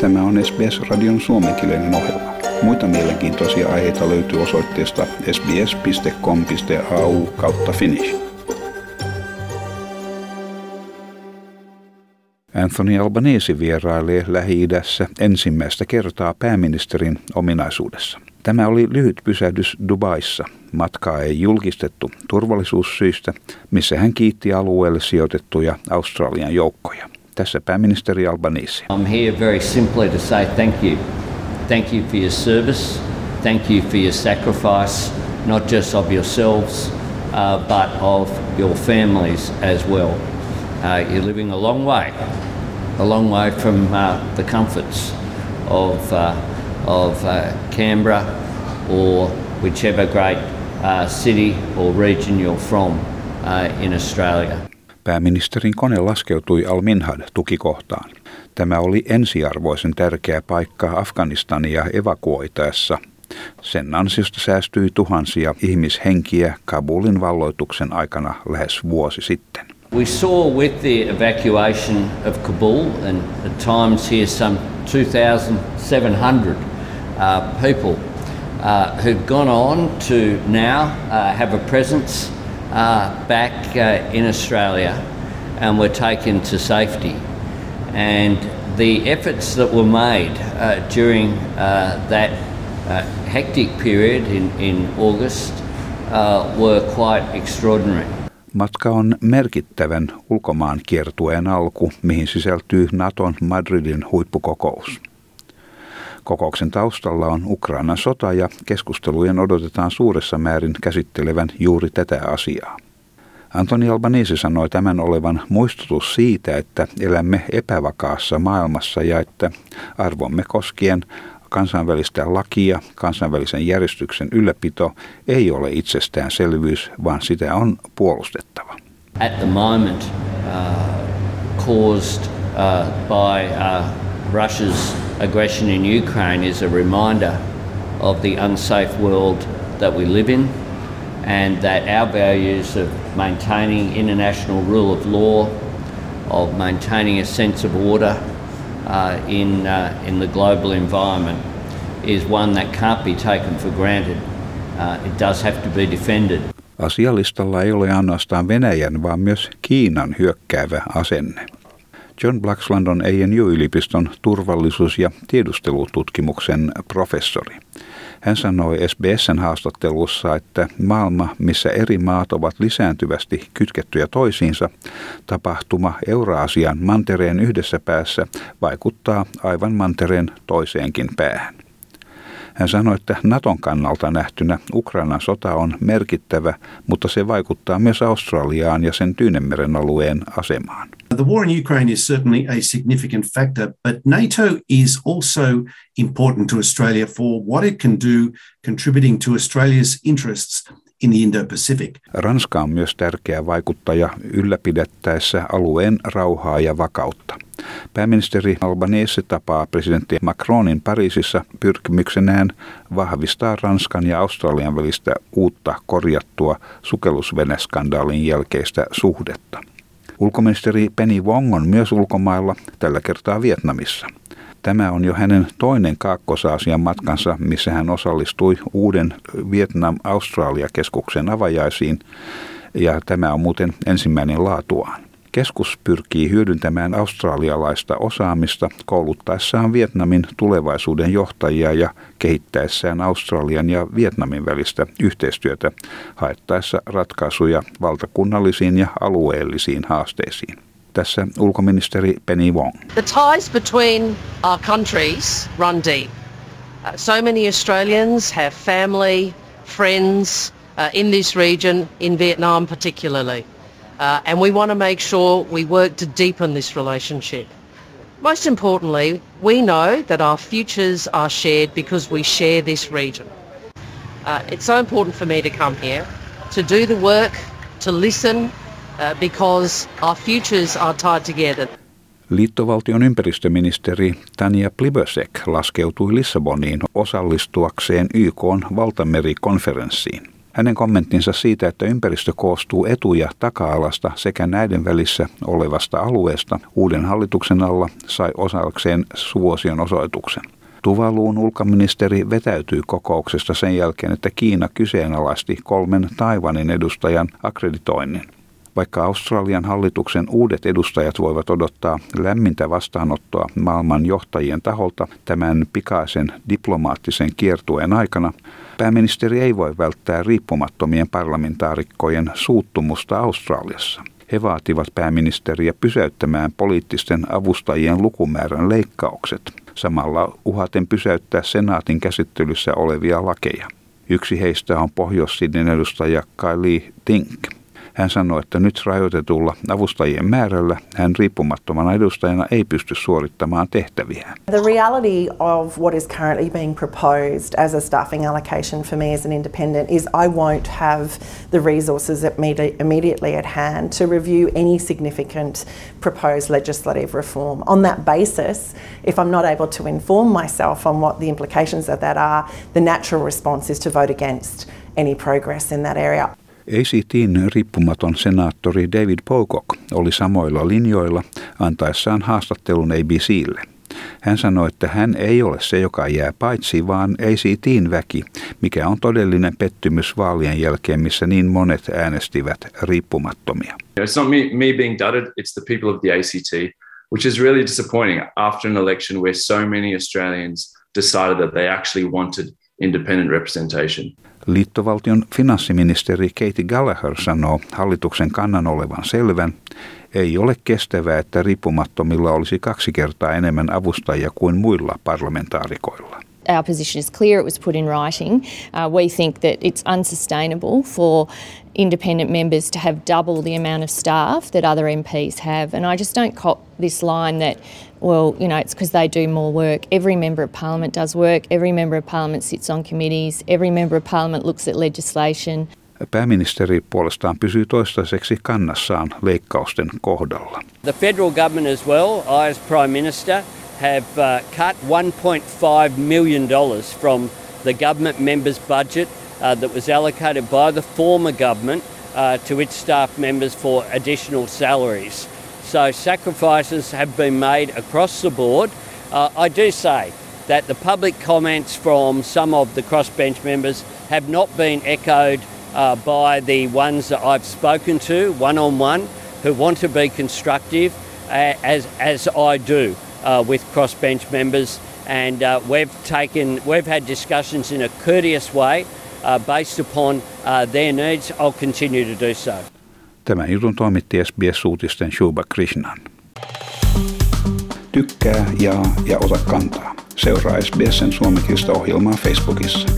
Tämä on SBS-radion suomenkielinen ohjelma. Muita mielenkiintoisia aiheita löytyy osoitteesta sbs.com.au kautta finnish. Anthony Albanese vierailee Lähi-idässä ensimmäistä kertaa pääministerin ominaisuudessa. Tämä oli lyhyt pysähdys Dubaissa. Matkaa ei julkistettu turvallisuussyistä, missä hän kiitti alueelle sijoitettuja Australian joukkoja. Tässä pääministeri. I'm here very simply to say thank you. Thank you for your service. Thank you for your sacrifice, not just of yourselves, uh, but of your families as well. Uh, you're living a long way, a long way from uh, the comforts of, uh, of uh, Canberra or whichever great uh, city or region you're from in Australia. Pääministerin kone laskeutui Al-Minhad tukikohtaan. Tämä oli ensiarvoisen tärkeä paikka Afganistania evakuoitaessa. Sen ansiosta säästyi tuhansia ihmishenkiä Kabulin valloituksen aikana lähes vuosi sitten. We saw with the evacuation of Kabul, and at times here some 2,700 uh, people uh, who've gone on to now uh, have a presence uh, back uh, in Australia and were taken to safety. And the efforts that were made uh, during that hectic period in, in August were quite extraordinary. Matka on merkittävän ulkomaan kiertueen alku, mihin sisältyy Naton Madridin huippukokous. Kokouksen taustalla on Ukrainan sota ja keskustelujen odotetaan suuressa määrin käsittelevän juuri tätä asiaa. Antoni Albanese sanoi tämän olevan muistutus siitä, että elämme epävakaassa maailmassa ja että arvomme koskien kansainvälistä lakia, kansainvälisen järjestyksen ylläpito ei ole itsestäänselvyys, vaan sitä on puolustettava. At the moment, uh, caused uh, by uh, Russia's aggression in Ukraine is a reminder of the unsafe world that we live in and that our values of maintaining international rule of law, of maintaining a sense of order uh, in, uh, in the global environment is one that can't be taken for granted. Uh, it does have to be defended. Asialistalla ei ole ainoastaan Venäjän, vaan myös Kiinan hyökkäävä asenne. John Blacksland on ANU-yliopiston turvallisuus- ja tiedustelututkimuksen professori. Hän sanoi SBSn haastattelussa, että maailma, missä eri maat ovat lisääntyvästi kytkettyjä toisiinsa, tapahtuma Euraasian mantereen yhdessä päässä vaikuttaa aivan mantereen toiseenkin päähän. Hän sanoi, että Naton kannalta nähtynä Ukrainan sota on merkittävä, mutta se vaikuttaa myös Australiaan ja sen Tyynemeren alueen asemaan. The war in Ukraine is certainly a significant factor, but NATO is also important to Australia for what it can do contributing to Australia's interests in the Indo-Pacific. Ranska on myös tärkeä vaikuttaja ylläpidettäessä alueen rauhaa ja vakautta. Pääministeri Albanese tapaa presidentti Macronin Pariisissa pyrkimyksenään vahvistaa Ranskan ja Australian välistä uutta korjattua sukellusveneskandaalin jälkeistä suhdetta. Ulkoministeri Penny Wong on myös ulkomailla, tällä kertaa Vietnamissa. Tämä on jo hänen toinen Kaakkois-Aasian matkansa, missä hän osallistui uuden Vietnam-Australia-keskuksen avajaisiin, ja tämä on muuten ensimmäinen laatuaan. Keskus pyrkii hyödyntämään australialaista osaamista kouluttaessaan Vietnamin tulevaisuuden johtajia ja kehittäessään Australian ja Vietnamin välistä yhteistyötä haettaessa ratkaisuja valtakunnallisiin ja alueellisiin haasteisiin. Tässä ulkoministeri Penny Wong. The ties between our countries run deep. Uh, so many Australians have family, friends uh, in this region, in Vietnam particularly. Uh, and we want to make sure we work to deepen this relationship. Most importantly, we know that our futures are shared because we share this region. Uh, it's so important for me to come here, to do the work, to listen, because our futures are tied together. Liittovaltion ympäristöministeri Tania Plibösek laskeutui Lissaboniin osallistuakseen YK valtamerikonferenssiin. Hänen kommenttinsa siitä, että ympäristö koostuu etu- ja taka-alasta sekä näiden välissä olevasta alueesta uuden hallituksen alla sai osakseen suosion osoituksen. Tuvaluun ulkoministeri vetäytyi kokouksesta sen jälkeen, että Kiina kyseenalaisti kolmen Taiwanin edustajan akkreditoinnin. Vaikka Australian hallituksen uudet edustajat voivat odottaa lämmintä vastaanottoa maailman johtajien taholta tämän pikaisen diplomaattisen kiertueen aikana, pääministeri ei voi välttää riippumattomien parlamentaarikkojen suuttumusta Australiassa. He vaativat pääministeriä pysäyttämään poliittisten avustajien lukumäärän leikkaukset, samalla uhaten pysäyttää senaatin käsittelyssä olevia lakeja. Yksi heistä on pohjois edustaja Kylie Tink. Hän sanoi, että nyt rajoitetulla avustajien määrällä hän riippumattomana edustajana ei pysty suorittamaan tehtäviä. The reality of what is currently being proposed as a staffing allocation for me as an independent is I won't have the resources immediately at hand to review any significant proposed legislative reform. On that basis, if I'm not able to inform myself on what the implications of that are, the natural response is to vote against any progress in that area. ACTin riippumaton senaattori David Pocock oli samoilla linjoilla antaessaan haastattelun ABClle. Hän sanoi, että hän ei ole se, joka jää paitsi, vaan ACTin väki, mikä on todellinen pettymys vaalien jälkeen, missä niin monet äänestivät riippumattomia. It's not me, me being dudded, it's the people of the ACT, which is really disappointing after an election where so many Australians decided that they actually wanted independent representation. Liittovaltion finanssiministeri Katie Gallagher sanoo hallituksen kannan olevan selvän. Ei ole kestävää, että riippumattomilla olisi kaksi kertaa enemmän avustajia kuin muilla parlamentaarikoilla. Our position is clear, it was put in writing. Uh, we think that it's unsustainable for independent members to have double the amount of staff that other MPs have. And I just don't cop this line that well, you know, it's because they do more work. Every member of parliament does work. Every member of parliament sits on committees. Every member of parliament looks at legislation. Pääministeri puolestaan pysyy toistaiseksi kannassaan leikkausten kohdalla. The federal government as well, I as Prime Minister, have uh, cut 1.5 million dollars from the government members' budget uh, that was allocated by the former government uh, to its staff members for additional salaries. So sacrifices have been made across the board. Uh, I do say that the public comments from some of the crossbench members have not been echoed uh, by the ones that I've spoken to one on one who want to be constructive, uh, as, as I do uh, with crossbench members. And uh, we've taken, we've had discussions in a courteous way uh, based upon their needs. I'll continue to do so. Tämän jutun toimitti SBS-uutisten Shuba Krishnan. Tykkää, jaa ja ota kantaa. Seuraa SBSn suomenkielistä ohjelmaa Facebookissa.